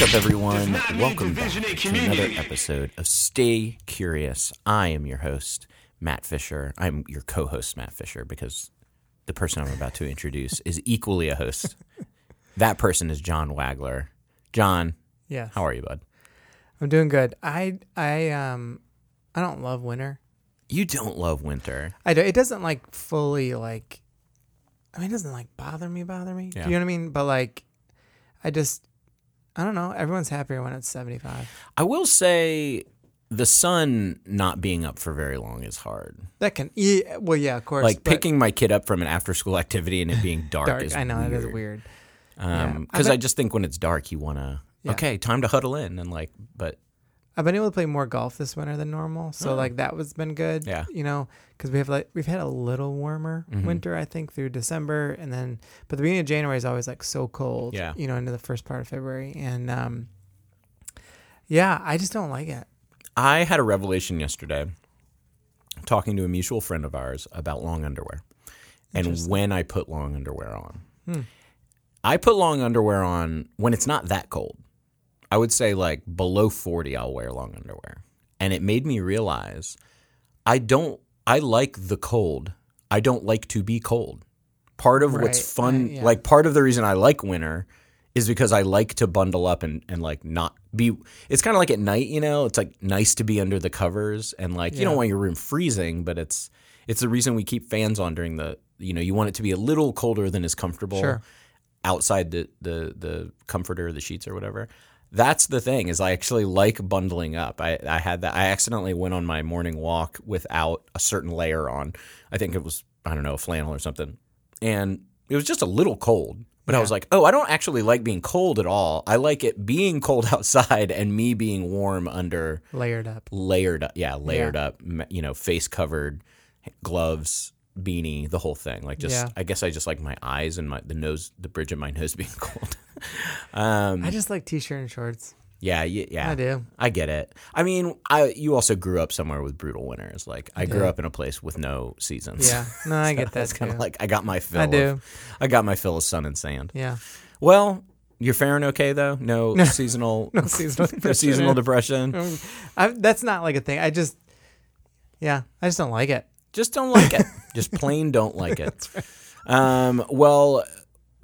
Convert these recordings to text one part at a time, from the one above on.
what's up, everyone? Does not mean Welcome back to another episode of Stay Curious. I am your host, Matt Fisher. I'm your co host, Matt Fisher, because the person I'm about to introduce is equally a host. that person is John Wagler. John, Yes. how are you, bud? I'm doing good. I I um I don't love winter. You don't love winter. I do, it doesn't like fully like I mean it doesn't like bother me bother me. Yeah. Do you know what I mean? But like I just I don't know. Everyone's happier when it's 75. I will say the sun not being up for very long is hard. That can yeah, well yeah, of course. Like but picking my kid up from an after school activity and it being dark, dark. is I know weird. it is weird. Um, I because I, bet- just think when it's dark, you want to Yeah. okay, time to huddle in and like, but I've been able to play more golf this winter than normal, so Oh. like that was been good. Yeah. you know, because we have like we've had a little warmer Mhm. winter, I think, through December, and then but the beginning of January is always like so cold. Yeah. you know, into the first part of February, and um, yeah, I just don't like it. I had a revelation yesterday talking to a mutual friend of ours about long underwear and when I put long underwear on. Hmm. I put long underwear on when it's not that cold. I would say like below 40 I'll wear long underwear. And it made me realize I don't I like the cold. I don't like to be cold. Part of what's fun right, yeah. like part of the reason I like winter is because I like to bundle up and, and like not be it's kind of like at night, you know, it's like nice to be under the covers and like you don't want your room freezing, but it's it's the reason we keep fans on during the you know, you want it to be a little colder than is comfortable Sure. outside the the the comforter, the sheets or whatever. That's the thing is I actually like bundling up. I, I had that I accidentally went on my morning walk without a certain layer on. I think it was I don't know, a flannel or something. And it was just a little cold. But I was like, oh, I don't actually like being cold at all. I like it being cold outside and me being warm under Layered up. layered up. Yeah, layered up, you know, face covered, gloves, beanie, the whole thing. Like just, Yeah. I guess I just like my eyes and my the nose, the bridge of my nose being cold. um, I just like t-shirt and shorts. yeah, y- yeah, I do. I get it. I mean, I you also grew up somewhere with brutal winters. Like I grew up in a place with no seasons. Yeah, no, I So get that That's kind of like I got my fill. I of- do. I got my fill of sun and sand. Yeah, Well, you're faring okay though. No, seasonal. no seasonal no depression. seasonal depression. I, that's not like a thing. I just, yeah, I just don't like it. Just don't like it. Just plain don't like it. Um, well,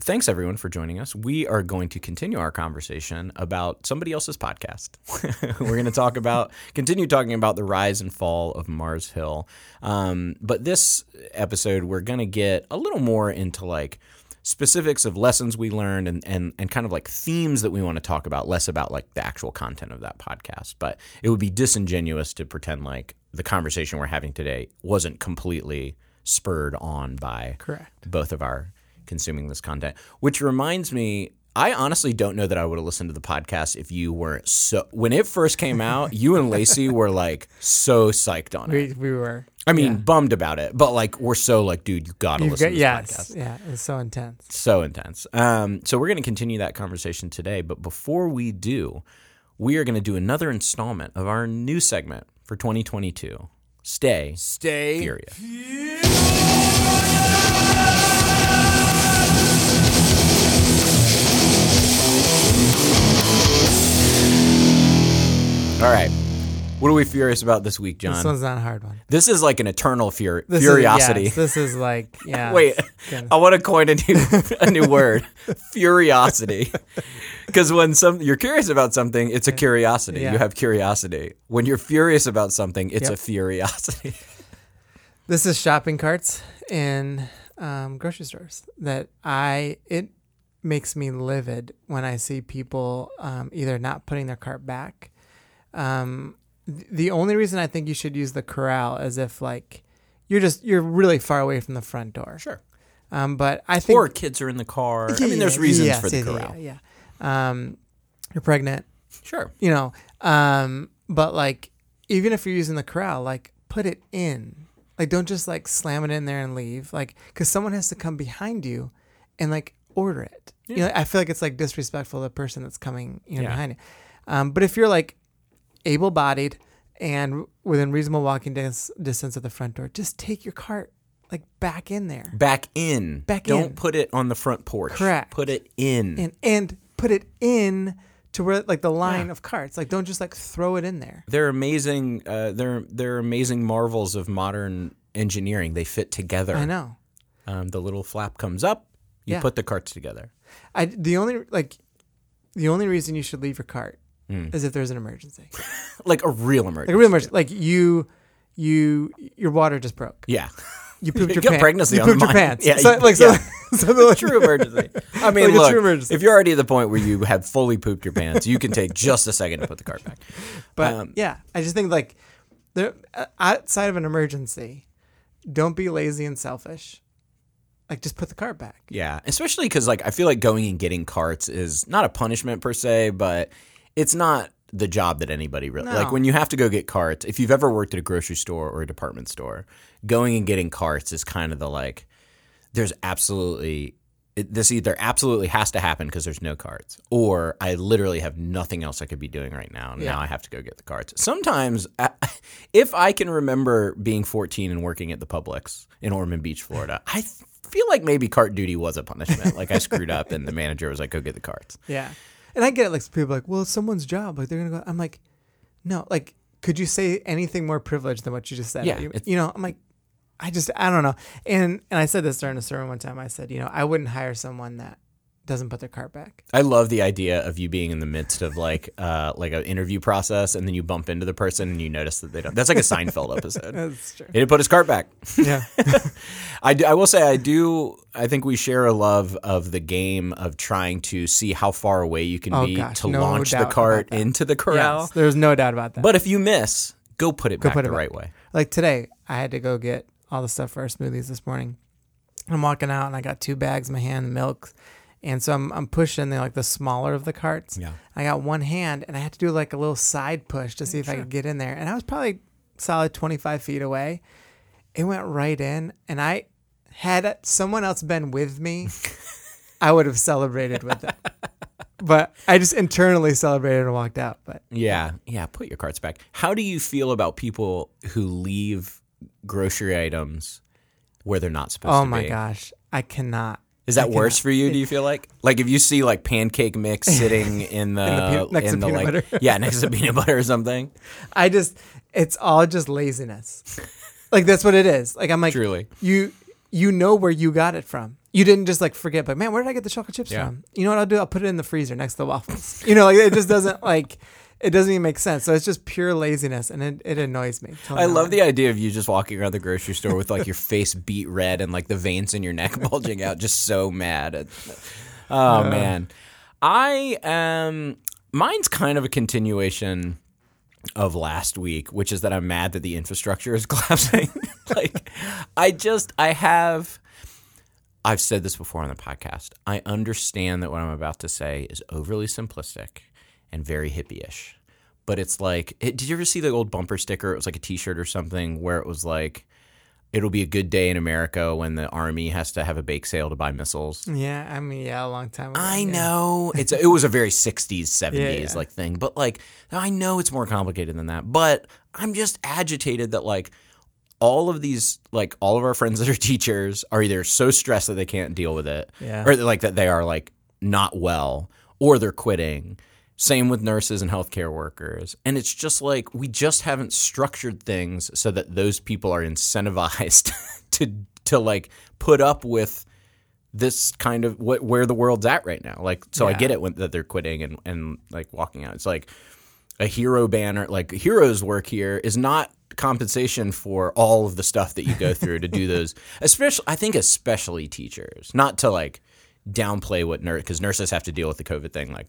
thanks everyone for joining us. We are going to continue our conversation about somebody else's podcast. We're going to talk about, continue talking about the rise and fall of Mars Hill. Um, but this episode, we're going to get a little more into like specifics of lessons we learned and, and, and kind of like themes that we want to talk about, less about like the actual content of that podcast. But it would be disingenuous to pretend like the conversation we're having today wasn't completely spurred on by Correct. both of our consuming this content. Which reminds me, I honestly don't know that I would have listened to the podcast if you weren't so. When it first came out, you and Lacey were like so psyched on it. We we were. I mean, yeah. bummed about it, but like we're so like, dude, you gotta You've listen got, to this yes, podcast. yeah, it's so intense. So intense. Um, so we're going to continue that conversation today. But before we do, we are going to do another installment of our new segment for 2022. Stay Stay furious. All right. What are we furious about this week, John? This one's not a hard one. this is like an eternal fur- This curiosity. Is, yes, this is like yeah. Wait, good. I want to coin a new a new word, curiosity. Because when some you're curious about something, it's a curiosity. Yeah. You have curiosity. When you're furious about something, it's Yep. a furiosity. This is shopping carts in um, grocery stores that I it makes me livid when I see people um, either not putting their cart back. Um, th- the only reason I think you should use the corral is if like you're just you're really far away from the front door. Sure. Um, but I think Or kids are in the car. I mean, there's reasons yes, for the yeah, corral. Yeah, yeah. Um, you're pregnant, Sure. you know. Um, but like, even if you're using the corral, like, put it in. Like, don't just like slam it in there and leave. Like, because someone has to come behind you and like order it. You know, I feel like it's like disrespectful to the person that's coming, you know, Yeah. behind you. Um, but if you're like able-bodied and within reasonable walking dis- distance of the front door, just take your cart. like back in there. Back in. Back Don't in. put it on the front porch. Correct. Put it in. And and put it in to where like the line of carts. Like don't just like throw it in there. They're amazing. Uh, they're they're amazing marvels of modern engineering. They fit together. I know. Um, the little flap comes up. You Yeah. put the carts together. I the only like the only reason you should leave your cart Hmm. is if there's an emergency. Like a real Like emergency. a real emergency. Like you you your water just broke. Yeah. You pooped You your pants. pregnancy you pooped your mind. pants. Yeah, So, like so, yeah. so the, like, true emergency. I mean, Like look, true emergency. if you're already at the point where you have fully pooped your pants, you can take just a second to put the cart back. But Um, yeah, I just think like there uh, outside of an emergency, don't be lazy and selfish. Like just put the cart back. Yeah, especially because like I feel like going and getting carts is not a punishment per se, but it's not the job that anybody really like. When you have to go get carts, if you've ever worked at a grocery store or a department store, going and getting carts is kind of the like. There's absolutely it, this either absolutely has to happen because there's no carts, or I literally have nothing else I could be doing right now. Yeah. Now I have to go get the carts. Sometimes, uh, if I can remember being 14 and working at the Publix in Ormond Beach, Florida, I th- feel like maybe cart duty was a punishment. like I screwed up, and the manager was like, "Go get the carts." Yeah. And I get it. Like people are like, well, it's someone's job. Like they're gonna go. I'm like, no. Like, could you say anything more privileged than what you just said? Yeah, You, you know, I'm like, I just, I don't know. And and I said this during a sermon one time. I said, you know, I wouldn't hire someone that doesn't put their cart back. I love the idea of you being in the midst of like uh, like an interview process, and then you bump into the person and you notice that they don't. That's like a Seinfeld episode. That's true. He didn't put his cart back. Yeah. I, do, I will say I do. I think we share a love of the game of trying to see how far away you can Oh, be gosh, to no launch the cart into the corral. yes, there's no doubt about that. But if you miss, go put it back put the back. right way. like today, I had to go get all the stuff for our smoothies this morning. I'm walking out and I got two bags in my hand, milk, and so I'm I'm pushing the like the smaller of the carts. Yeah. I got one hand and I had to do like a little side push to see if I could get in there, and I was probably solid 25 feet away. It went right in, and I had someone else been with me, I would have celebrated with it. But I just internally celebrated and walked out. But Yeah, yeah. Put your carts back. How do you feel about people who leave grocery items where they're not supposed oh to my gosh, I cannot. Is that worse for you? Do you feel like like if you see like pancake mix sitting in the, peanut- next to in the peanut like butter. yeah next to peanut butter or something? I just it's all just laziness. like that's what it is. Like I'm like Truly. you you know where you got it from. You didn't just like forget, but man, where did I get the chocolate chips Yeah. from? You know what I'll do? I'll put it in the freezer next to the waffles. You know, like it just doesn't like it doesn't even make sense. So it's just pure laziness and it, it annoys me. I love the idea of you just walking around the grocery store with like your face beat red and like the veins in your neck bulging out, just so mad. At, oh man, I um, mine's kind of a continuation of last week, which is that I'm mad that the infrastructure is collapsing. like, I just I have. I've said this before on the podcast. I understand that what I'm about to say is overly simplistic and very hippie-ish. But it's like, it, did you ever see the old bumper sticker? It was like a T-shirt or something where it was like, "It'll be a good day in America when the army has to have a bake sale to buy missiles." Yeah, I mean, yeah, a long time ago. I yeah. know it's it was a very 60s 70s yeah. like thing but like I know it's more complicated than that but I'm just agitated that like all of these like all of our friends that are teachers are either so stressed that they can't deal with it Yeah. or like that they are like not well or they're quitting same with nurses and healthcare workers and it's just like we just haven't structured things so that those people are incentivized to to like put up with this kind of what where the world's at right now. Like, so I get it when, that they're quitting and and like walking out. It's like a hero banner. Like heroes work here is not compensation for all of the stuff that you go through to do those. Especially, I think, especially teachers. Not to like downplay what nurse because nurses have to deal with the COVID thing like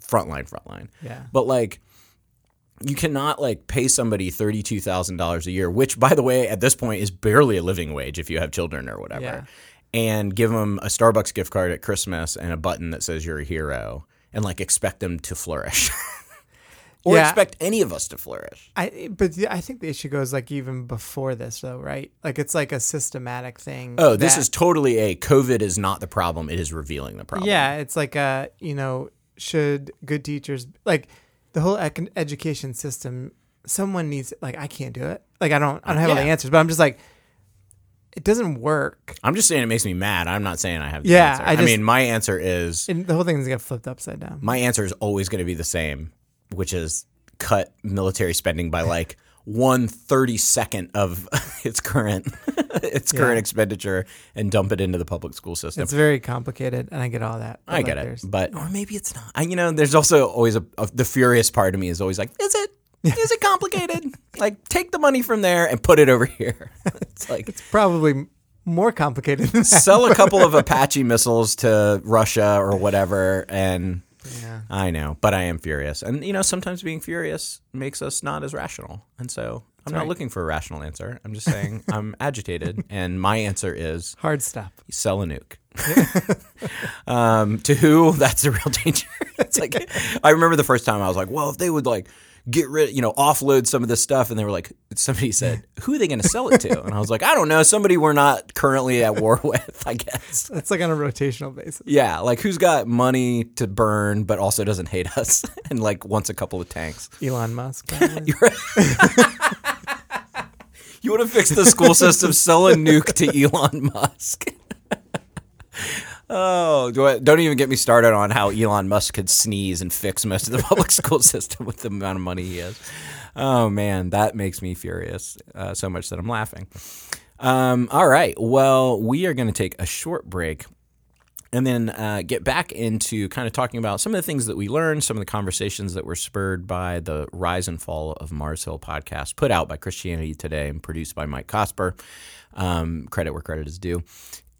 frontline, frontline. Yeah. But like you cannot like pay somebody thirty-two thousand dollars a year, which, by the way, at this point is barely a living wage if you have children or whatever, Yeah. and give them a Starbucks gift card at Christmas and a button that says you're a hero, and like expect them to flourish, or Yeah. expect any of us to flourish. I but I think the issue goes like even before this though, right? Like it's like a systematic thing. Oh, this is totally a COVID is not the problem; it is revealing the problem. Yeah, it's like a you know should good teachers like the whole ec- education system. Someone needs like I can't do it. Like I don't I don't have all the answers, but I'm just like it doesn't work. I'm just saying it makes me mad. I'm not saying I have the Yeah, answer. I I, mean, my answer is And the whole thing's gonna get flipped upside down. my answer is always going to be the same, which is cut military spending by like one thirty second of its current its current expenditure and dump it into the public school system. It's very complicated, and I get all that. I get it, but or maybe it's not. I, you know, there's also always a, a the furious part of me is always like, is it? Is it complicated? like, take the money from there and put it over here. it's like it's probably more complicated sell a couple of Apache missiles to Russia or whatever, and Yeah. I know, but I am furious, and you know, sometimes being furious makes us not as rational, and so I'm not right. looking for a rational answer. I'm just saying I'm agitated, and my answer is Hard stop. sell a nuke. um, to who? That's the real danger. it's like I remember the first time I was like, well, if they would like get rid, you know, offload some of this stuff, and they were like, somebody said, who are they going to sell it to? And I was like, I don't know, somebody we're not currently at war with, I guess. That's like on a rotational basis. Yeah, like who's got money to burn but also doesn't hate us and like wants a couple of tanks. Elon Musk. You want to fix the school system? Sell a nuke to Elon Musk. Oh, don't even get me started on how Elon Musk could sneeze and fix most of the public school system with the amount of money he has. Oh man, that makes me furious uh, so much that I'm laughing. Um, all right, well, we are going to take a short break and then uh, get back into kind of talking about some of the things that we learned, some of the conversations that were spurred by the Rise and Fall of Mars Hill podcast, put out by Christianity Today and produced by Mike Cosper. Um, credit where credit is due.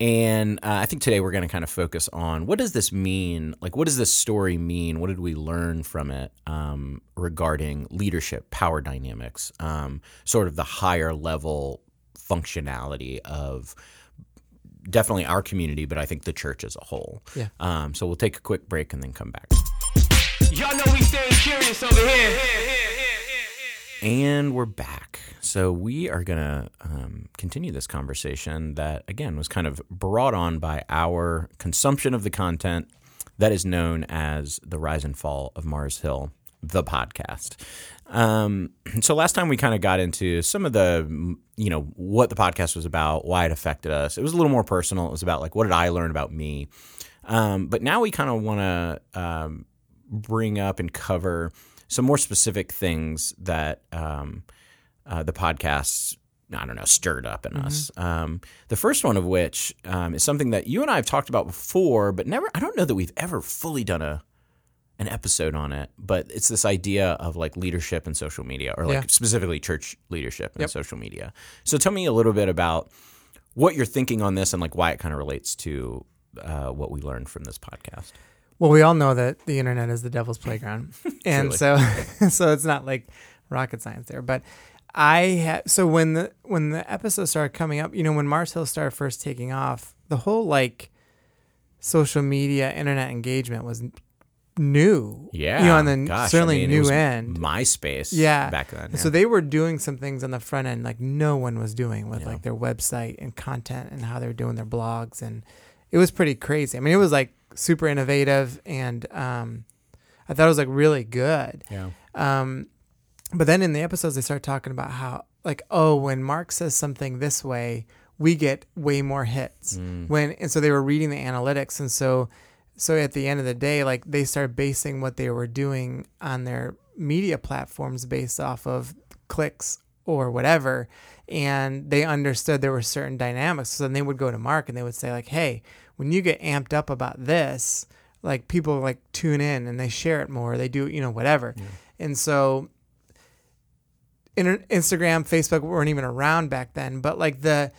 And uh, I think today we're going to kind of focus on what does this mean? Like, what does this story mean? What did we learn from it um, regarding leadership, power dynamics, um, sort of the higher level functionality of definitely our community, but I think the church as a whole. Yeah. Um, so we'll take a quick break and then come back. Y'all know we staying curious over here. And we're back. So we are going to um, continue this conversation that, again, was kind of brought on by our consumption of the content that is known as The Rise and Fall of Mars Hill, the podcast. Um, so last time we kind of got into some of the, you know, what the podcast was about, why it affected us. It was a little more personal. It was about like, what did I learn about me? Um, but now we kind of want to um, bring up and cover some more specific things that um, uh, the podcasts, I don't know, stirred up in us. Um, the first one of which um, is something that you and I have talked about before, but never, I don't know that we've ever fully done a an episode on it, but it's this idea of like leadership and social media, or like Yeah. specifically church leadership and Yep. social media. So tell me a little bit about what you're thinking on this and like why it kind of relates to uh, what we learned from this podcast. Well, we all know that the internet is the devil's playground, and so so it's not like rocket science there. But I had so when the when the episode started coming up, you know, when Mars Hill started first taking off, the whole like social media internet engagement was new. Yeah, you know, on the gosh, I certainly mean, it new end. MySpace, Yeah. back then. So they were doing some things on the front end like no one was doing with Yeah. like their website and content and how they were doing their blogs and it was pretty crazy. I mean, it was like super innovative and um, I thought it was like really good. yeah, Um, but then in the episodes they start talking about how like oh when Mark says something this way we get way more hits Mm. when and so they were reading the analytics and so so at the end of the day like they started basing what they were doing on their media platforms based off of clicks or whatever and they understood there were certain dynamics so then they would go to mark and they would say like hey when you get amped up about this like people like tune in and they share it more they do you know whatever. And so instagram facebook weren't even around back then but like the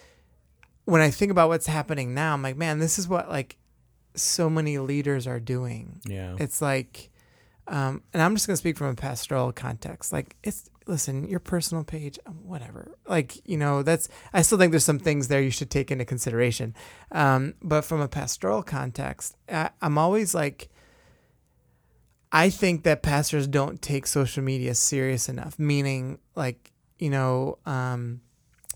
when i think about what's happening now i'm like man this is what like so many leaders are doing. Yeah, it's like um, and i'm just going to speak from a pastoral context. Like it's listen your personal page whatever. Like you know that's i still think there's some things there you should take into consideration. Um, but from a pastoral context I, i'm always like i think that pastors don't take social media serious enough. Meaning like you know um,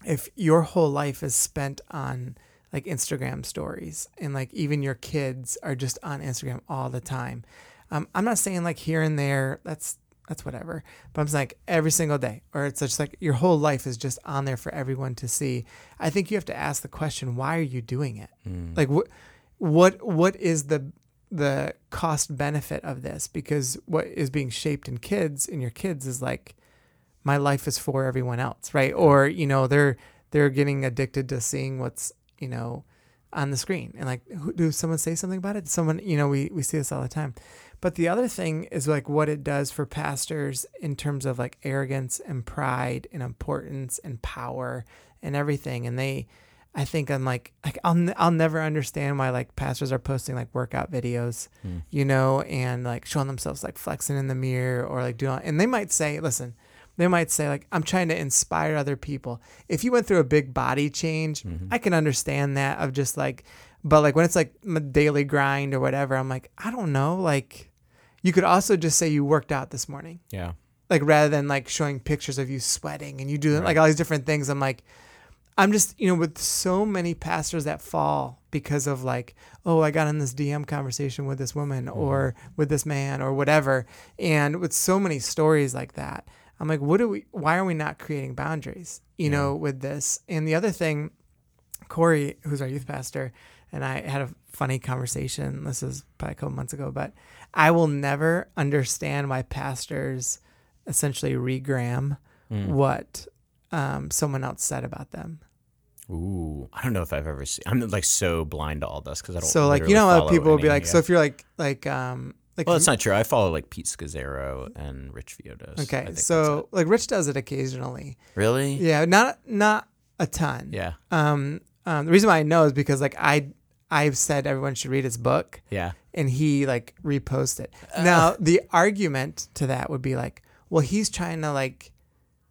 if your whole life is spent on like Instagram stories and like even your kids are just on Instagram all the time. Um, I'm not saying like here and there that's that's whatever. But I'm just like every single day, or it's just like your whole life is just on there for everyone to see. I think you have to ask the question, why are you doing it? Mm. Like what, what, what is the the cost benefit of this? Because what is being shaped in kids in your kids is like my life is for everyone else, right? Or you know they're they're getting addicted to seeing what's you know on the screen and like who, do someone say something about it? Someone you know we we see this all the time. But the other thing is like what it does for pastors in terms of like arrogance and pride and importance and power and everything. And they, I think I'm like, like I'll, I'll never understand why like pastors are posting like workout videos, hmm. you know, and like showing themselves like flexing in the mirror or like doing, and they might say, listen, they might say like i'm trying to inspire other people. If you went through a big body change mm-hmm. i can understand that of just like but like when it's like my daily grind or whatever i'm like i don't know like you could also just say you worked out this morning. Yeah. like rather than like showing pictures of you sweating and you do like all these different things i'm like i'm just you know with so many pastors that fall because of like oh i got in this dm conversation with this woman mm-hmm. or with this man or whatever. And with so many stories like that i'm like what do we why are we not creating boundaries you know with this? And the other thing corey who's our youth pastor and i had a funny conversation this is probably a couple months ago but i will never understand why pastors essentially regram what um, someone else said about them. Ooh, I don't know if I've ever seen. I'm like so blind to all this because I don't. So like you know how people will be like, yeah. so if you're like like um like well, it's not true. I follow like Pete Scazzero and Rich Villodas. I okay, so like Rich does it occasionally. really, Yeah, not not a ton. yeah, Um, um the reason why I know is because like I I've said everyone should read his book yeah, and he like repost it. Now the argument to that would be like, well, he's trying to like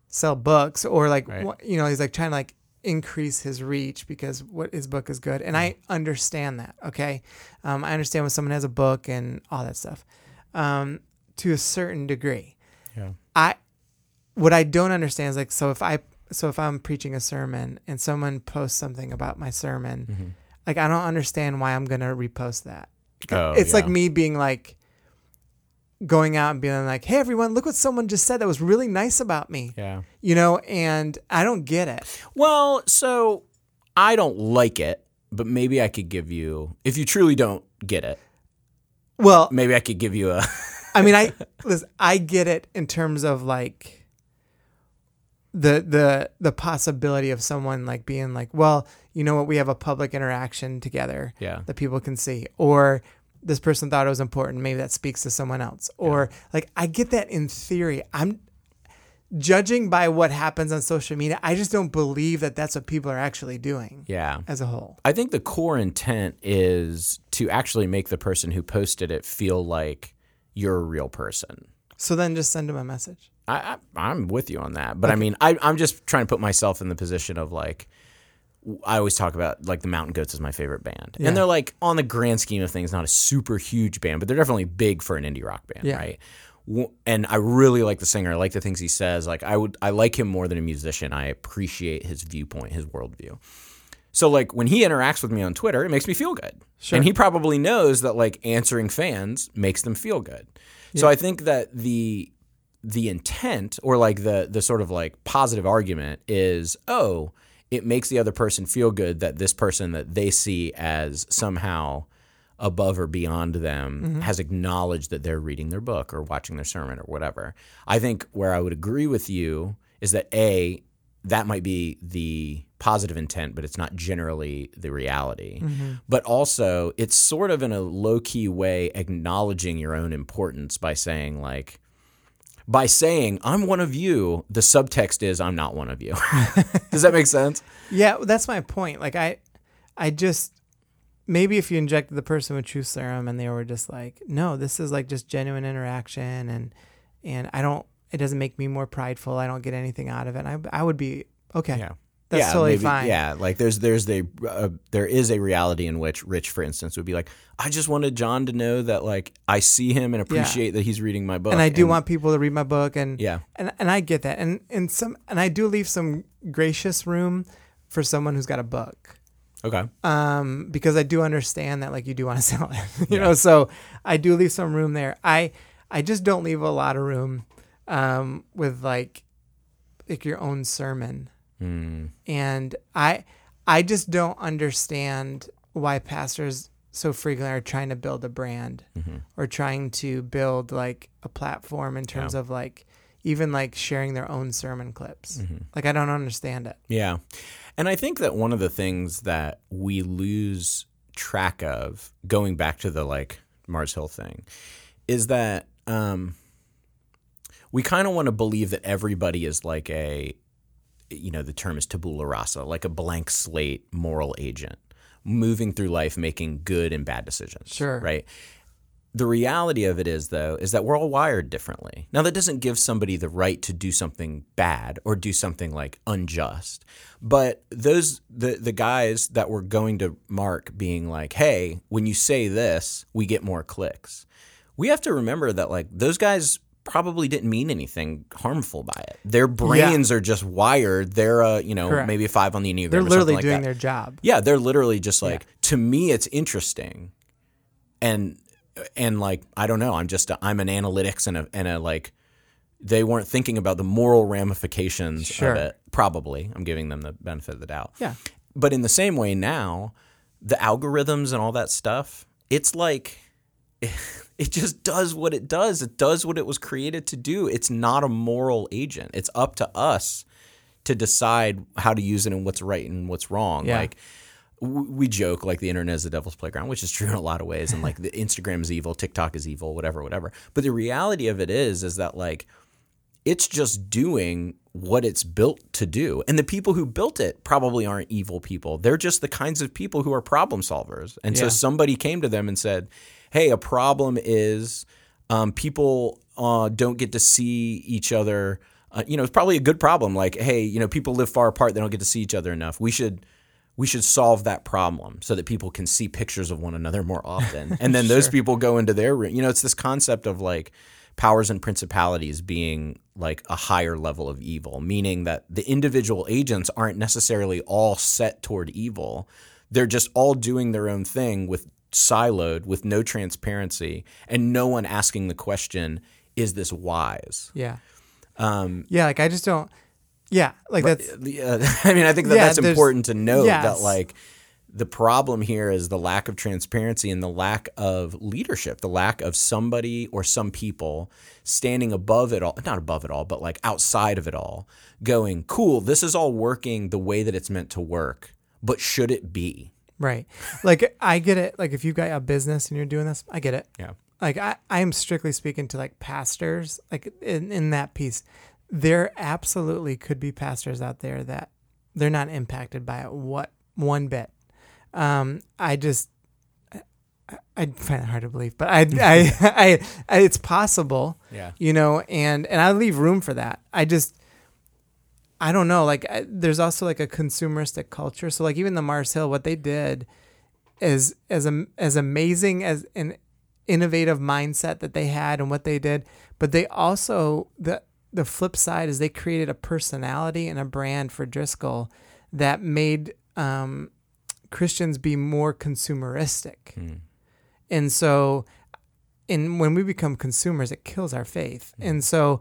sell books or like Right. you know he's like trying to like increase his reach because what his book is good, and I understand that. Okay, um, I understand when someone has a book and all that stuff, um, to a certain degree. yeah, I what I don't understand is like so if I so if I'm preaching a sermon and someone posts something about my sermon, Mm-hmm. like I don't understand why I'm gonna repost that. Oh, it's like me being like going out and being like, "Hey everyone, look what someone just said that was really nice about me." yeah. You know, and I don't get it. Well, so I don't like it, but maybe I could give you if you truly don't get it. Well, Maybe I could give you a. I mean, I listen, I get it in terms of like the the the possibility of someone like being like, well, you know what, we have a public interaction together Yeah. that people can see, or this person thought it was important, maybe that speaks to someone else, or like I get that in theory. I'm judging by what happens on social media. I just don't believe that that's what people are actually doing yeah. as a whole. I think the core intent is to actually make the person who posted it feel like you're a real person. So then just send them a message. I, I I'm with you on that, but I mean, I I'm just trying to put myself in the position of like. I always talk about like the Mountain Goats is my favorite band, Yeah. and they're like on the grand scheme of things, not a super huge band, but they're definitely big for an indie rock band, Yeah. right? And I really like the singer. I like the things he says. Like I would, I like him more than a musician. I appreciate his viewpoint, his worldview. So like when he interacts with me on Twitter, it makes me feel good. Sure. And he probably knows that like answering fans makes them feel good. So I think that the the intent or like the the sort of like positive argument is, oh, it makes the other person feel good that this person that they see as somehow above or beyond them mm-hmm. has acknowledged that they're reading their book or watching their sermon or whatever. I think where I would agree with you is that A, that might be the positive intent, but it's not generally the reality. Mm-hmm. But also, it's sort of in a low key way acknowledging your own importance by saying, like, by saying, I'm one of you, the subtext is, I'm not one of you. Does that make sense? Yeah, that's my point. Like I, I just maybe if you injected the person with truth serum and they were just like, no, this is like just genuine interaction and and I don't. It doesn't make me more prideful. I don't get anything out of it. I I would be okay. Yeah. That's yeah, totally maybe- fine. Yeah, like there's there's the uh, there is a reality in which Rich, for instance, would be like, I just wanted John to know that like I see him and appreciate that he's reading my book, And I do want people to read my book and Yeah. and and I get that. And and some and I do leave some gracious room for someone who's got a book. okay, um, because I do understand that like you do want to sell it, you know. So I do leave some room there. I I just don't leave a lot of room um, with like like your own sermon, Mm. and I I just don't understand why pastors so frequently are trying to build a brand Mm-hmm. or trying to build like a platform in terms Yeah. of like even like sharing their own sermon clips. Mm-hmm. Like I don't understand it. Yeah. And I think that one of the things that we lose track of, going back to the like Mars Hill thing, is that um, we kind of want to believe that everybody is like a, you know, the term is tabula rasa, like a blank slate moral agent moving through life making good and bad decisions. Sure. Right. The reality of it is, though, is that we're all wired differently. Now, that doesn't give somebody the right to do something bad or do something like unjust. But those the the guys that were going to Mark being like, "Hey, when you say this, we get more clicks." We have to remember that like those guys probably didn't mean anything harmful by it. Their brains are just wired. They're a you know Correct. maybe a five on the enneagram. They're or something literally like doing that. their job. Yeah, they're literally just like to me it's interesting. And and like I don't know, I'm just a, I'm an analytics and a and a like they weren't thinking about the moral ramifications Sure. of it. Probably. I'm giving them the benefit of the doubt. Yeah. But in the same way now, the algorithms and all that stuff, it's like it just does what it does. It does what it was created to do. It's not a moral agent. It's up to us to decide how to use it and what's right and what's wrong. Yeah. Like we joke like the internet is the devil's playground, which is true in a lot of ways, and like the Instagram is evil, TikTok is evil, whatever, whatever. But the reality of it is, is that like it's just doing what it's built to do. And the people who built it probably aren't evil people. They're just the kinds of people who are problem solvers. And so somebody came to them and said, "Hey, a problem is um, people uh, don't get to see each other." Uh, you know, it's probably a good problem. Like, hey, you know, people live far apart; they don't get to see each other enough. We should we should solve that problem so that people can see pictures of one another more often. And then those people go into their room. You know, it's this concept of like powers and principalities being like a higher level of evil, meaning that the individual agents aren't necessarily all set toward evil. They're just all doing their own thing with siloed, with no transparency, and no one asking the question, is this wise? Yeah. Um, Yeah. Like I just don't. Yeah. Like that's the, uh, I mean, I think that Yeah, that's important to note that like the problem here is the lack of transparency and the lack of leadership, the lack of somebody or some people standing above it all, not above it all, but like outside of it all, going, cool, this is all working the way that it's meant to work, but should it be? Right. Like I get it. Like if you've got a business and you're doing this, I get it. Yeah. like I, I am strictly speaking to like pastors like in, in that piece there absolutely could be pastors out there that they're not impacted by it what one bit um i just I, I find it hard to believe but I, I i i it's possible Yeah. you know and and i leave room for that i just i don't know like I, there's also like a consumeristic culture. So like even the mars hill what they did is as as amazing as an innovative mindset that they had and what they did but they also the the flip side is they created a personality and a brand for Driscoll that made um, Christians be more consumeristic. Hmm. and so and when we become consumers it kills our faith. And so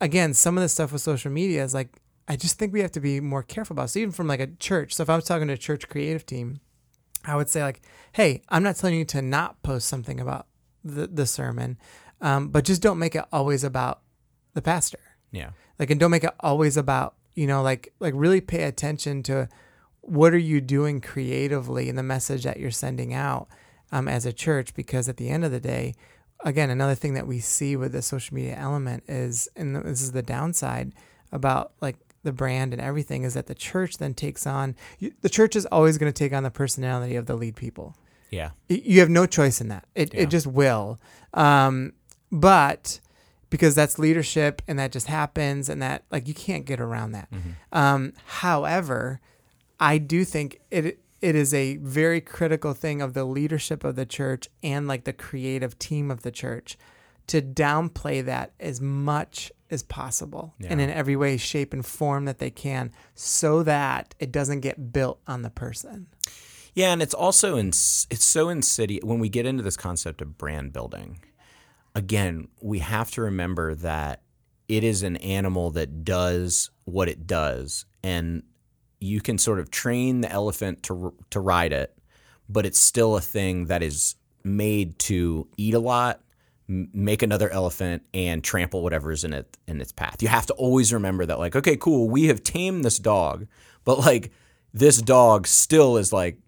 again some of the stuff with social media is like I just think we have to be more careful about. So even from like a church, so if I was talking to a church creative team, I would say like, "Hey, I'm not telling you to not post something about the the sermon, um, but just don't make it always about the pastor. Yeah. Like, and don't make it always about you know like like really pay attention to what are you doing creatively in the message that you're sending out um, as a church because at the end of the day again another thing that we see with the social media element is and this is the downside about like the brand and everything is that the church then takes on you, the church is always going to take on the personality of the lead people. Yeah. You have no choice in that. It, Yeah. it just will. Um, but because that's leadership and that just happens and that like you can't get around that. Um, however i do think it it is a very critical thing of the leadership of the church and like the creative team of the church to downplay that as much as possible and in every way shape and form that they can so that it doesn't get built on the person Yeah, and it's also in it's so insidious when we get into this concept of brand building. Again, we have to remember that it is an animal that does what it does, and you can sort of train the elephant to to ride it, but it's still a thing that is made to eat a lot, make another elephant, and trample whatever's in it in its path. You have to always remember that, like, okay, cool, we have tamed this dog, but like this dog still is like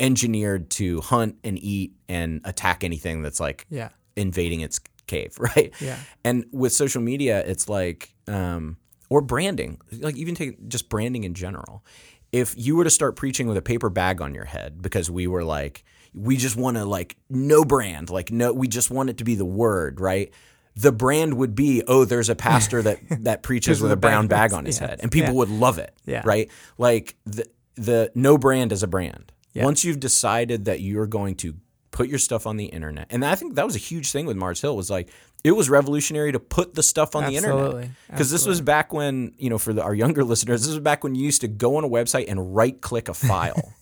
engineered to hunt and eat and attack anything that's like Yeah. invading its cave, right? Yeah. And with social media, it's like, um, or branding, like even take just branding in general. If you were to start preaching with a paper bag on your head because we were like, we just want to like no brand, like no, we just want it to be the word, right? The brand would be, oh, there's a pastor that that preaches with a brown bag on his Yeah. head, and people Yeah. would love it, Yeah. right? Like the the no brand is a brand. Yeah. Once you've decided that you're going to put your stuff on the internet, and I think that was a huge thing with Mars Hill was like it was revolutionary to put the stuff on the internet because this was back when you know for the, our younger listeners, this was back when you used to go on a website and right click a file.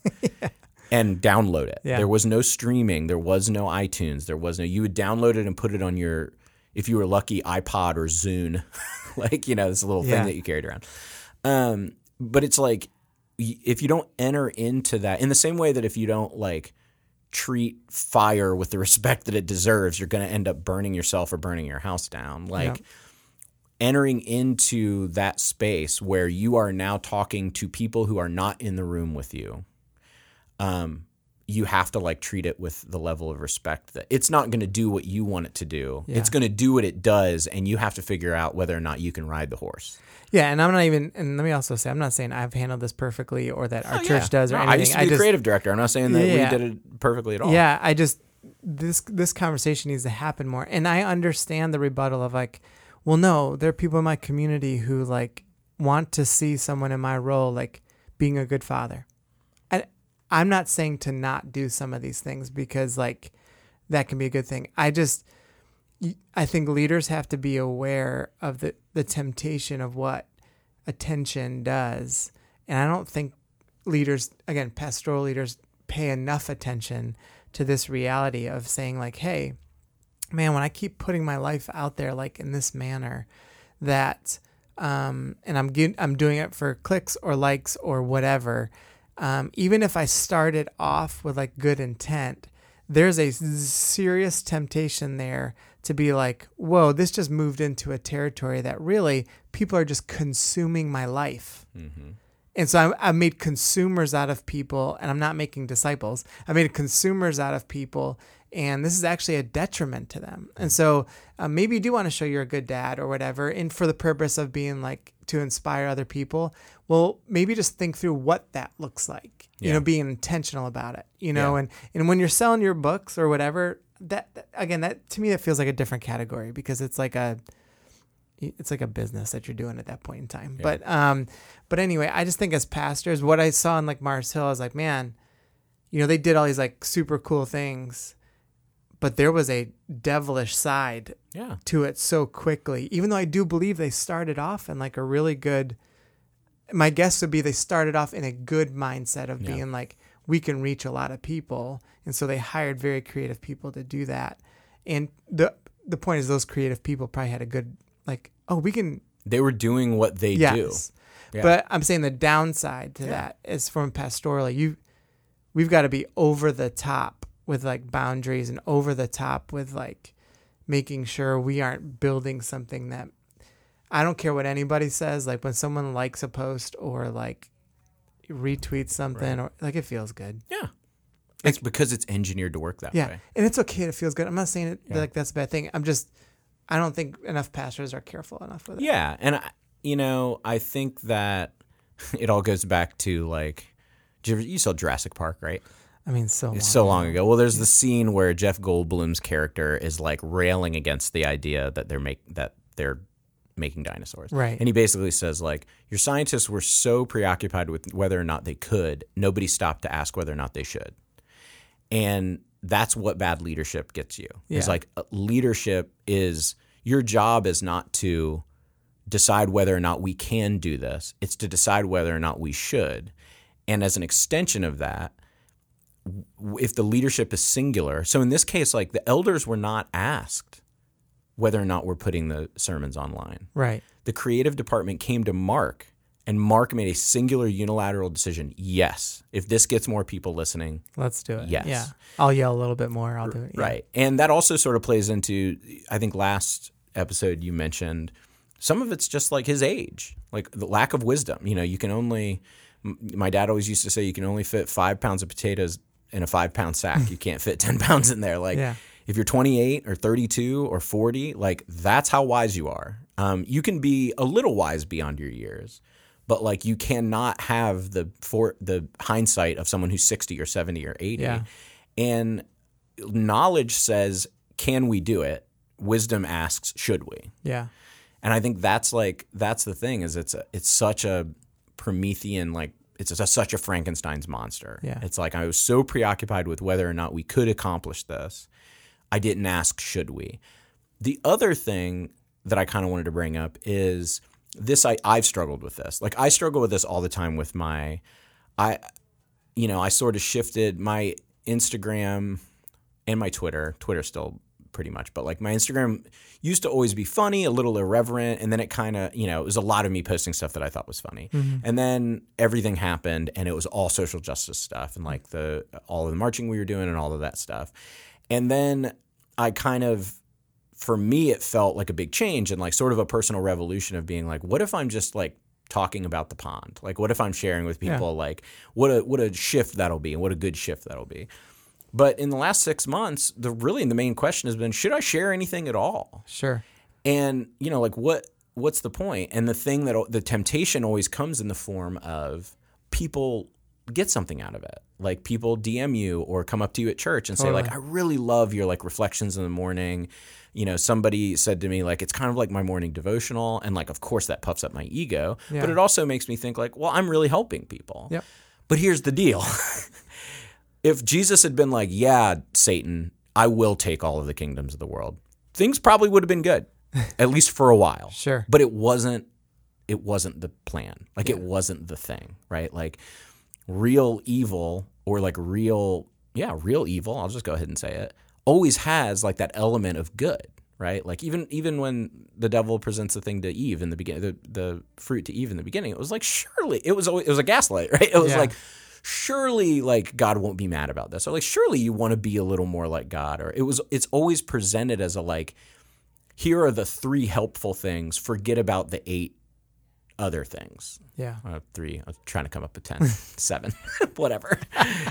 And download it. Yeah. There was no streaming. There was no iTunes. There was no. You would download it and put it on your, if you were lucky, iPod or Zune, like you know this little Yeah. thing that you carried around. Um, but it's like if you don't enter into that in the same way that if you don't like treat fire with the respect that it deserves, you're going to end up burning yourself or burning your house down. Like entering into that space where you are now talking to people who are not in the room with you. Um, you have to like treat it with the level of respect that it's not going to do what you want it to do. Yeah. It's going to do what it does, and you have to figure out whether or not you can ride the horse. Yeah, and I'm not even. And let me also say, I'm not saying I've handled this perfectly or that our Oh, church yeah. does or No, anything. I used to be a just, creative director. I'm not saying that Yeah. we did it perfectly at all. Yeah, I just this this conversation needs to happen more. And I understand the rebuttal of like, well, no, there are people in my community who like want to see someone in my role like being a good father. I'm not saying to not do some of these things because like that can be a good thing. I just I think leaders have to be aware of the the temptation of what attention does. And I don't think leaders again pastoral leaders pay enough attention to this reality of saying like hey man when i keep putting my life out there like in this manner that um, and i'm i'm doing it for clicks or likes or whatever um, even if i started off with like good intent there's a serious temptation there to be like whoa this just moved into a territory that really people are just consuming my life and so I, I made consumers out of people, and I'm not making disciples. I made consumers out of people, and this is actually a detriment to them. And so uh, maybe you do want to show you're a good dad or whatever, and for the purpose of being like to inspire other people. Well, maybe just think through what that looks like. You know, being intentional about it. You know, Yeah. and and when you're selling your books or whatever, that, that again, that to me that feels like a different category because it's like a it's like a business that you're doing at that point in time. But um, but anyway, I just think as pastors, what I saw in like Mars Hill, I was like, man, you know, they did all these like super cool things, but there was a devilish side Yeah. to it so quickly. Even though I do believe they started off in like a really good. My guess would be they started off in a good mindset of Yeah. being like we can reach a lot of people, and so they hired very creative people to do that. And the the point is, those creative people probably had a good like, oh, we can They were doing what they do. Yeah. But I'm saying the downside to Yeah. that is from pastorally, you we've got to be over the top with like boundaries and over the top with like making sure we aren't building something that I don't care what anybody says. Like when someone likes a post or like retweets something or like it feels good. Yeah. It's because it's engineered to work that Yeah. way. And it's okay. It feels good. I'm not saying it Yeah. like that's a bad thing. I'm just I don't think enough pastors are careful enough with it. Yeah, and I, you know, I think that it all goes back to like, did you, ever, you saw Jurassic Park, right? I mean, so long It's so long ago. Well, there's the scene where Jeff Goldblum's character is like railing against the idea that they're make that they're making dinosaurs. Right. And he basically says like, your scientists were so preoccupied with whether or not they could, nobody stopped to ask whether or not they should. And that's what bad leadership gets you. It's like uh, leadership is your job is not to decide whether or not we can do this. It's to decide whether or not we should. And as an extension of that, if the leadership is singular, so in this case, like the elders were not asked whether or not we're putting the sermons online. Right. The creative department came to Mark, and Mark made a singular unilateral decision. Yes, if this gets more people listening, Let's do it. Yes. Yeah. I'll yell a little bit more. I'll do it. Yeah. Right. And that also sort of plays into, I think last episode you mentioned, some of it's just like his age, like the lack of wisdom. You know, you can only, my dad always used to say, you can only fit five pounds of potatoes in a five pound sack. you can't fit 10 pounds in there. Like, Yeah. if you're 28 or 32 or 40, like that's how wise you are. Um, you can be a little wise beyond your years, but like you cannot have the for the hindsight of someone who's 60 or 70 or 80. Yeah. And knowledge says, can we do it? Wisdom asks, should we? Yeah. And I think that's like that's the thing is it's a, it's such a Promethean like it's a, such a Frankenstein's monster. Yeah. It's like I was so preoccupied with whether or not we could accomplish this, I didn't ask should we. The other thing that I kind of wanted to bring up is this I I've struggled with this. Like I struggle with this all the time with my I you know, I sort of shifted my Instagram and my Twitter. Twitter still pretty much, but like my Instagram used to always be funny, a little irreverent, and then it kind of, you know, it was a lot of me posting stuff that I thought was funny. Mm-hmm. And then everything happened and it was all social justice stuff and like the all of the marching we were doing and all of that stuff. And then I kind of for me it felt like a big change and like sort of a personal revolution of being like what if I'm just like talking about the pond? Like what if I'm sharing with Yeah. people like what a what a shift that'll be and what a good shift that'll be. But in the last 6 months, the really the main question has been should I share anything at all? Sure. And you know, like what what's the point? And the thing that the temptation always comes in the form of people get something out of it. Like people DM you or come up to you at church and say like I really love your like reflections in the morning. You know, somebody said to me like it's kind of like my morning devotional and like of course that puffs up my ego, but it also makes me think like, well, I'm really helping people. Yep. But here's the deal. if Jesus had been like, yeah, Satan, I will take all of the kingdoms of the world, things probably would have been good, at least for a while. Sure. But it wasn't it wasn't the plan. Like it wasn't the thing, right? Like real evil or like real yeah, real evil, I'll just go ahead and say it, always has like that element of good, right? Like even even when the devil presents the thing to Eve in the beginning, the, the fruit to Eve in the beginning, it was like surely it was always, it was a gaslight, right? It was Yeah. like surely like God won't be mad about this. Or like surely you want to be a little more like God or it was it's always presented as a like here are the three helpful things, forget about the eight other things. Yeah. Uh, three. I'm trying to come up with ten, seven, whatever.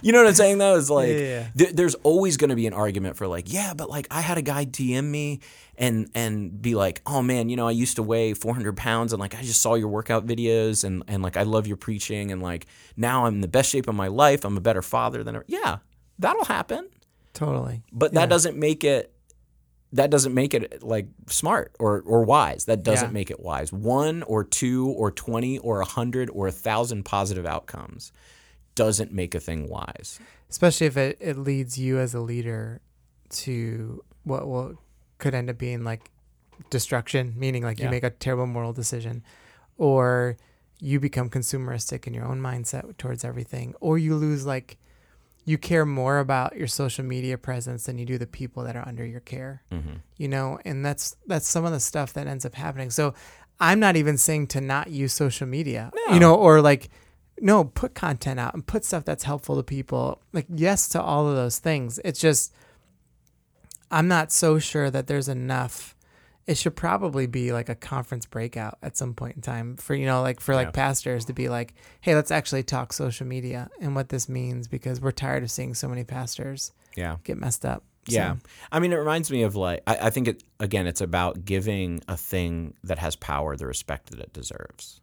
You know what I'm saying? Though is like yeah, yeah. th- there's always going to be an argument for like, yeah, but like I had a guy DM me and and be like, oh man, you know, I used to weigh 400 pounds and like I just saw your workout videos and and like I love your preaching and like now I'm in the best shape of my life. I'm a better father than ever. Yeah, that'll happen, Totally. but Yeah. that doesn't make it. That doesn't make it like smart or, or wise. That doesn't Yeah. make it wise. One or two or 20 or a hundred or a thousand positive outcomes doesn't make a thing wise. especially if it, it leads you as a leader to what will could end up being like destruction meaning like you make a terrible moral decision or you become consumeristic in your own mindset towards everything or you lose like you care more about your social media presence than you do the people that are under your care Mm-hmm. you know and that's that's some of the stuff that ends up happening so i'm not even saying to not use social media No. you know or like no put content out and put stuff that's helpful to people like yes to all of those things it's just i'm not so sure that there's enough it should probably be like a conference breakout at some point in time for you know like for like Yeah. pastors to be like hey let's actually talk social media and what this means because we're tired of seeing so many pastors Yeah. get messed up Yeah. I mean, it reminds me of like, I, I think it, again, it's about giving a thing that has power the respect that it deserves.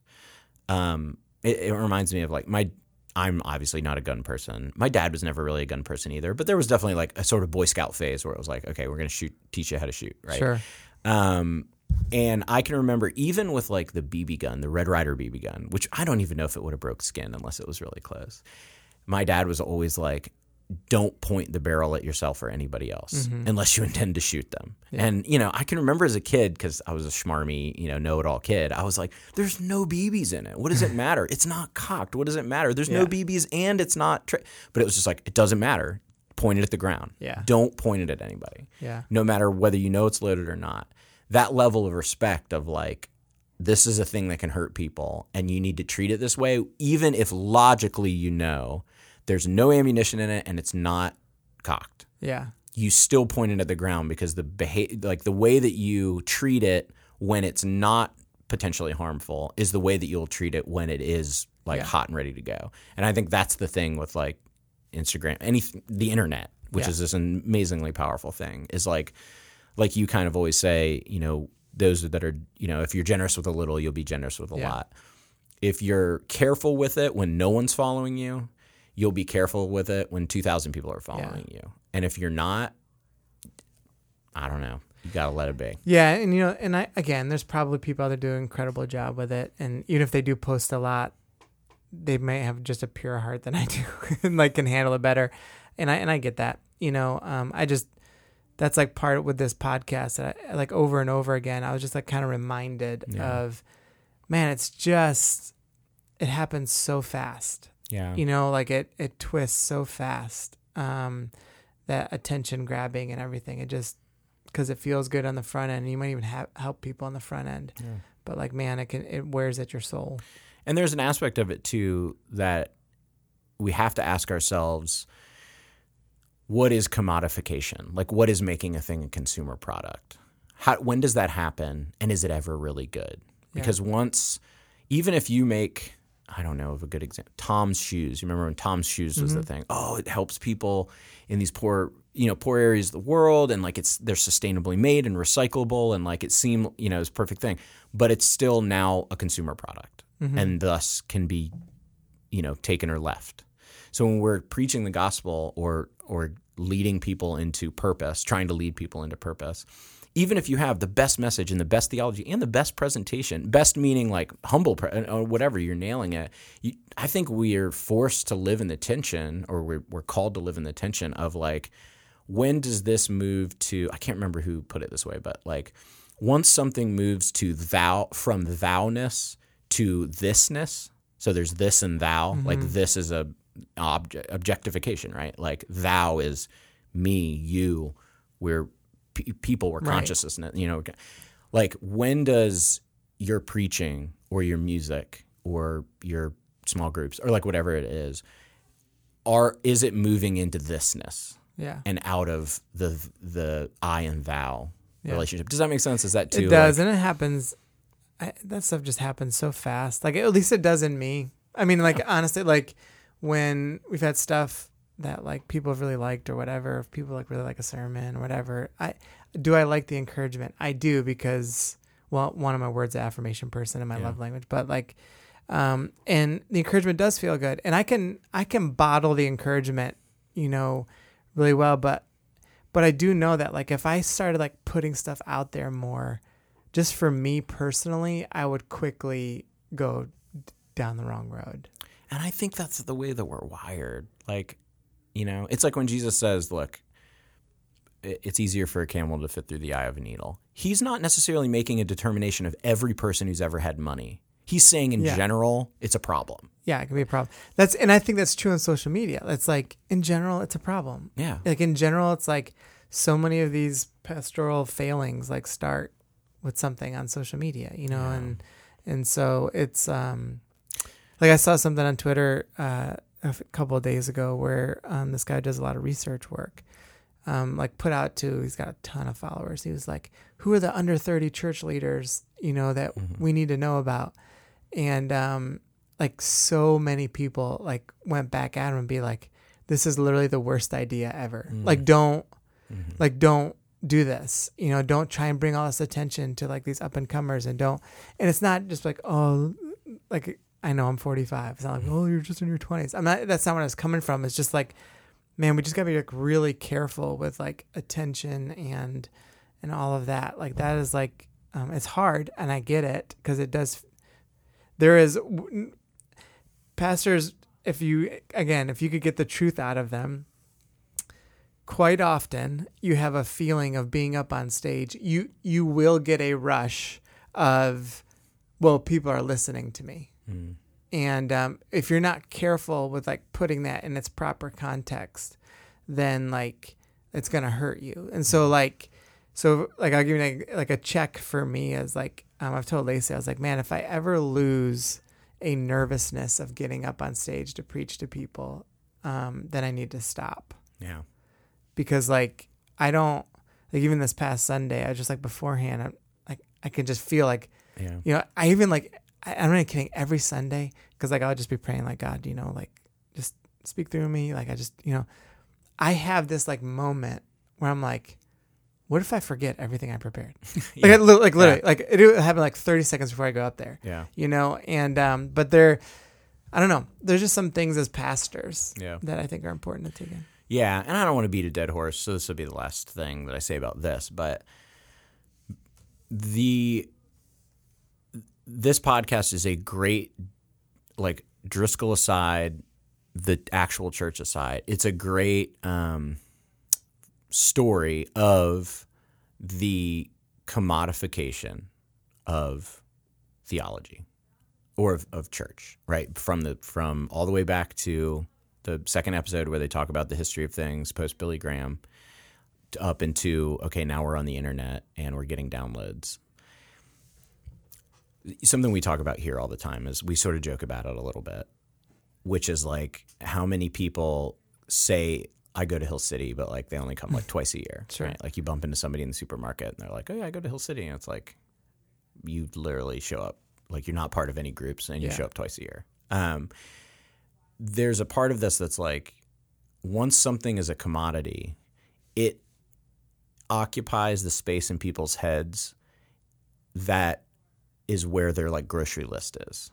Um, it, it reminds me of like my, I'm obviously not a gun person. My dad was never really a gun person either, but there was definitely like a sort of Boy Scout phase where it was like, okay, we're going to shoot, teach you how to shoot. Right. sure Um, and I can remember even with like the BB gun, the Red Ryder BB gun, which I don't even know if it would have broke skin unless it was really close. My dad was always like, "Don't point the barrel at yourself or anybody else unless you intend to shoot them." And you know, I can remember as a kid because I was a schmarmy, you know, know-it-all kid. I was like, "There's no BBs in it. What does it matter? It's not cocked. What does it matter? There's no BBs and it's not." Tra-. But it was just like, it doesn't matter. Point it at the ground. Yeah. Don't point it at anybody yeah no matter whether you know it's loaded or not. that level of respect of like this is a thing that can hurt people and you need to treat it this way even if logically you know there's no ammunition in it and it's not cocked Yeah. you still point it at the ground because the behavior, like the way that you treat it when it's not potentially harmful is the way that you'll treat it when it is like Yeah. hot and ready to go. And I think that's the thing with like Instagram, any the internet, which Yeah. is this amazingly powerful thing, is like like you kind of always say, you know, those that are, you know, if you're generous with a little, you'll be generous with a Yeah. lot. If you're careful with it when no one's following you, you'll be careful with it when 2,000 people are following you. And if you're not, I don't know. You got to let it be. Yeah, and you know, and I again, there's probably people that do an incredible job with it, and even if they do post a lot, they may have just a pure heart than I do, and like can handle it better, and I and I get that. You know, um, I just that's like part with this podcast that I, like over and over again. I was just like kind of reminded Yeah. of, man, it's just it happens so fast Yeah. you know like it it twists so fast um that attention grabbing and everything it just because it feels good on the front end you might even have help people on the front end Yeah. but like man it can it wears at your soul And there's an aspect of it too that we have to ask ourselves what is commodification? Like what is making a thing a consumer product? How when does that happen and is it ever really good? Because once even if you make I don't know of a good example. Tom's shoes. You remember when Tom's shoes was the mm-hmm. thing? Oh, it helps people in these poor, you know, poor areas of the world, and like it's they're sustainably made and recyclable, and like it seemed, you know, it's a perfect thing. But it's still now a consumer product, Mm-hmm. and thus can be, you know, taken or left. So when we're preaching the gospel or or leading people into purpose, trying to lead people into purpose, even if you have the best message and the best theology and the best presentation, best meaning like humble pre- uh, or whatever, you're nailing it. You, I think we are forced to live in the tension, or we're, we're called to live in the tension of like, when does this move to? I can't remember who put it this way, but like, once something moves to thou from thou-ness to thisness, so there's this and thou, mm-hmm. like this is a object objectification, right? Like thou is me, you, we're pe people, we're Right. consciousness, you know. Like when does your preaching or your music or your small groups or like whatever it is, are is it moving into thisness yeah and out of the the I and thou Yeah. relationship? Does that make sense? Is that too? it does and it happens I, that stuff just happens so fast. Like at least it does in me. I mean like honestly like when we've had stuff that like people have really liked or whatever if people like really like a sermon or whatever i do i like the encouragement? I do because well one of my words affirmation person in my Yeah. love language but like um and the encouragement does feel good. And i can i can bottle the encouragement you know really well but but I do know that like if I started like putting stuff out there more, just for me personally, I would quickly go d- down the wrong road. And I think that's the way that we're wired. Like, you know, it's like when Jesus says, look, it's easier for a camel to fit through the eye of a needle. He's not necessarily making a determination of every person who's ever had money. He's saying in Yeah. general, it's a problem. Yeah, it can be a problem. That's and I think that's true on social media. It's like in general, it's a problem. Yeah. Like in general, it's like so many of these pastoral failings like start with something on social media, you know, and and so it's um like I saw something on Twitter uh, a couple of days ago where um, this guy does a lot of research work. Um, like put out to he's got a ton of followers. He was like, "Who are the under thirty church leaders you know that we need to know about?" And um, like so many people like went back at him and be like, "This is literally the worst idea ever. Like don't like don't do this you know don't try and bring all this attention to like these up and comers and don't and it's not just like oh like i know i'm 45 it's not like oh you're just in your 20s i'm not that's not what i was coming from. It's just like man we just gotta be like really careful with like attention and and all of that. Like that is like um, it's hard and i get it because it does there is pastors if you again if you could get the truth out of them quite often you have a feeling of being up on stage. You you will get a rush of well people are listening to me. And um, if you're not careful with like putting that in its proper context then like it's gonna hurt you. And so like so like I'll give you like, like a check for me as like um, I've told Lacey I was like man if I ever lose a nervousness of getting up on stage to preach to people um, then I need to stop. Yeah. Because like I don't like even this past Sunday I just like beforehand I'm like I can just feel like Yeah. you know I even like I, I'm not even kidding every Sunday because like I'll just be praying like God you know like just speak through me like I just you know I have this like moment where I'm like what if I forget everything I prepared like I, like literally like it happened like 30 seconds before I go up there Yeah. you know and um but there I don't know there's just some things as pastors Yeah. that I think are important to take in Yeah, and I don't want to beat a dead horse, so this will be the last thing that I say about this, but the this podcast is a great like Driscoll aside, the actual church aside, it's a great um, story of the commodification of theology or of, of church, right? From the from all the way back to the second episode where they talk about the history of things post Billy Graham up into okay, now we're on the internet and we're getting downloads. Something we talk about here all the time is we sort of joke about it a little bit, which is like how many people say I go to Hill City, but like they only come like twice a year. Sure. Right? Like you bump into somebody in the supermarket and they're like, "Oh yeah, I go to Hill City," and it's like you literally show up like you're not part of any groups and you Yeah. show up twice a year. Um, there's a part of this that's like once something is a commodity, it occupies the space in people's heads that is where their like grocery list is.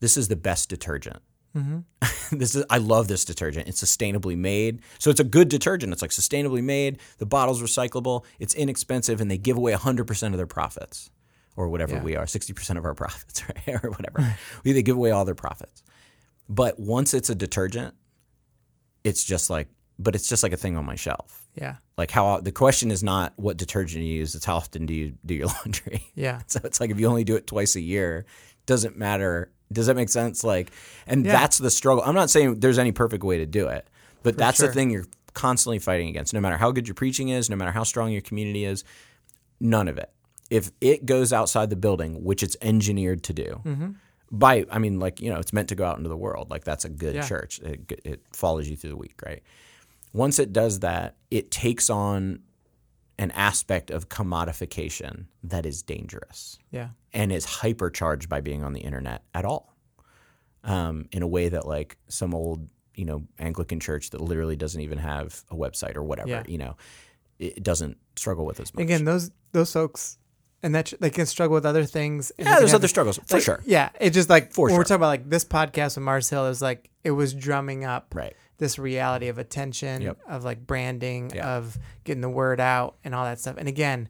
This is the best detergent. Mm-hmm. this is I love this detergent. It's sustainably made. So it's a good detergent. It's like sustainably made. The bottle's recyclable. It's inexpensive and they give away 100% of their profits or whatever Yeah. we are, 60% of our profits, right? or whatever. they give away all their profits. But once it's a detergent, it's just like but it's just like a thing on my shelf. yeah Like how the question is not what detergent you use, it's how often do you do your laundry. yeah So it's like if you only do it twice a year, doesn't matter. Does that make sense? Like, and Yeah. that's the struggle. I'm not saying there's any perfect way to do it, but that's sure. the thing you're constantly fighting against. No matter how good your preaching is, no matter how strong your community is, none of it. If it goes outside the building, which it's engineered to do, Mm-hmm. By I mean, like you know, it's meant to go out into the world. Like that's a good Yeah. church. It, it follows you through the week, right? Once it does that, it takes on an aspect of commodification that is dangerous yeah and is hypercharged by being on the internet at all um, in a way that like some old you know anglican church that literally doesn't even have a website or whatever Yeah. you know it doesn't struggle with as much again those those folks and that they can struggle with other things and yeah there's other struggles for like, sure yeah it just like For when sure. we're talking about like this podcast with mars hill was like it was drumming up right this reality of attention Yep. of like branding Yeah. of getting the word out and all that stuff and again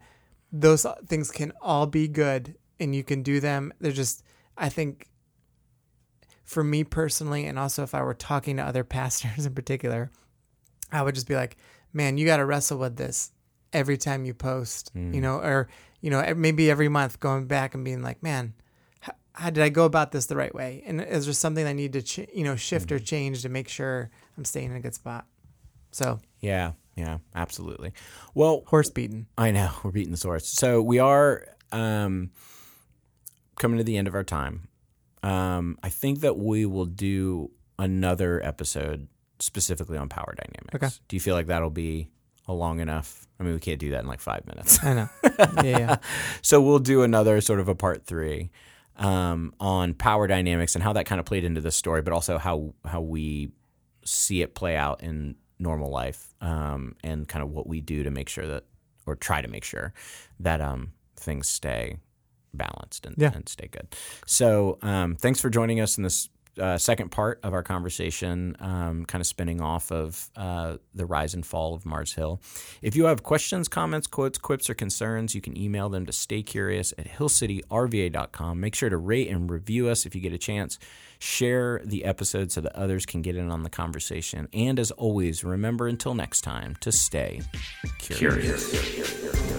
those things can all be good and you can do them they're just i think for me personally and also if i were talking to other pastors in particular i would just be like man you got to wrestle with this every time you post you mm. know or you know maybe every month going back and being like man how, how did i go about this the right way and is there something i need to ch- you know shift or change to make sure i'm staying in a good spot so yeah yeah absolutely well horse beating I know we're beating the horse. So we are um, coming to the end of our time. Um, I think that we will do another episode specifically on power dynamics. Okay. Do you feel like that'll be long enough? I mean, we can't do that in like five minutes. i know yeah yeah so we'll do another sort of a part three um, on power dynamics and how that kind of played into this story, but also how how we see it play out in normal life um, and kind of what we do to make sure that or try to make sure that um, things stay balanced and, Yeah. and stay good. So um, thanks for joining us in this uh, second part of our conversation, um, kind of spinning off of uh, the rise and fall of Mars Hill. If you have questions, comments, quotes, quips, or concerns, you can email them to staycurious at hillcityrva.com. Make sure to rate and review us if you get a chance. Share the episode so that others can get in on the conversation. And as always, remember until next time to stay curious. Curious.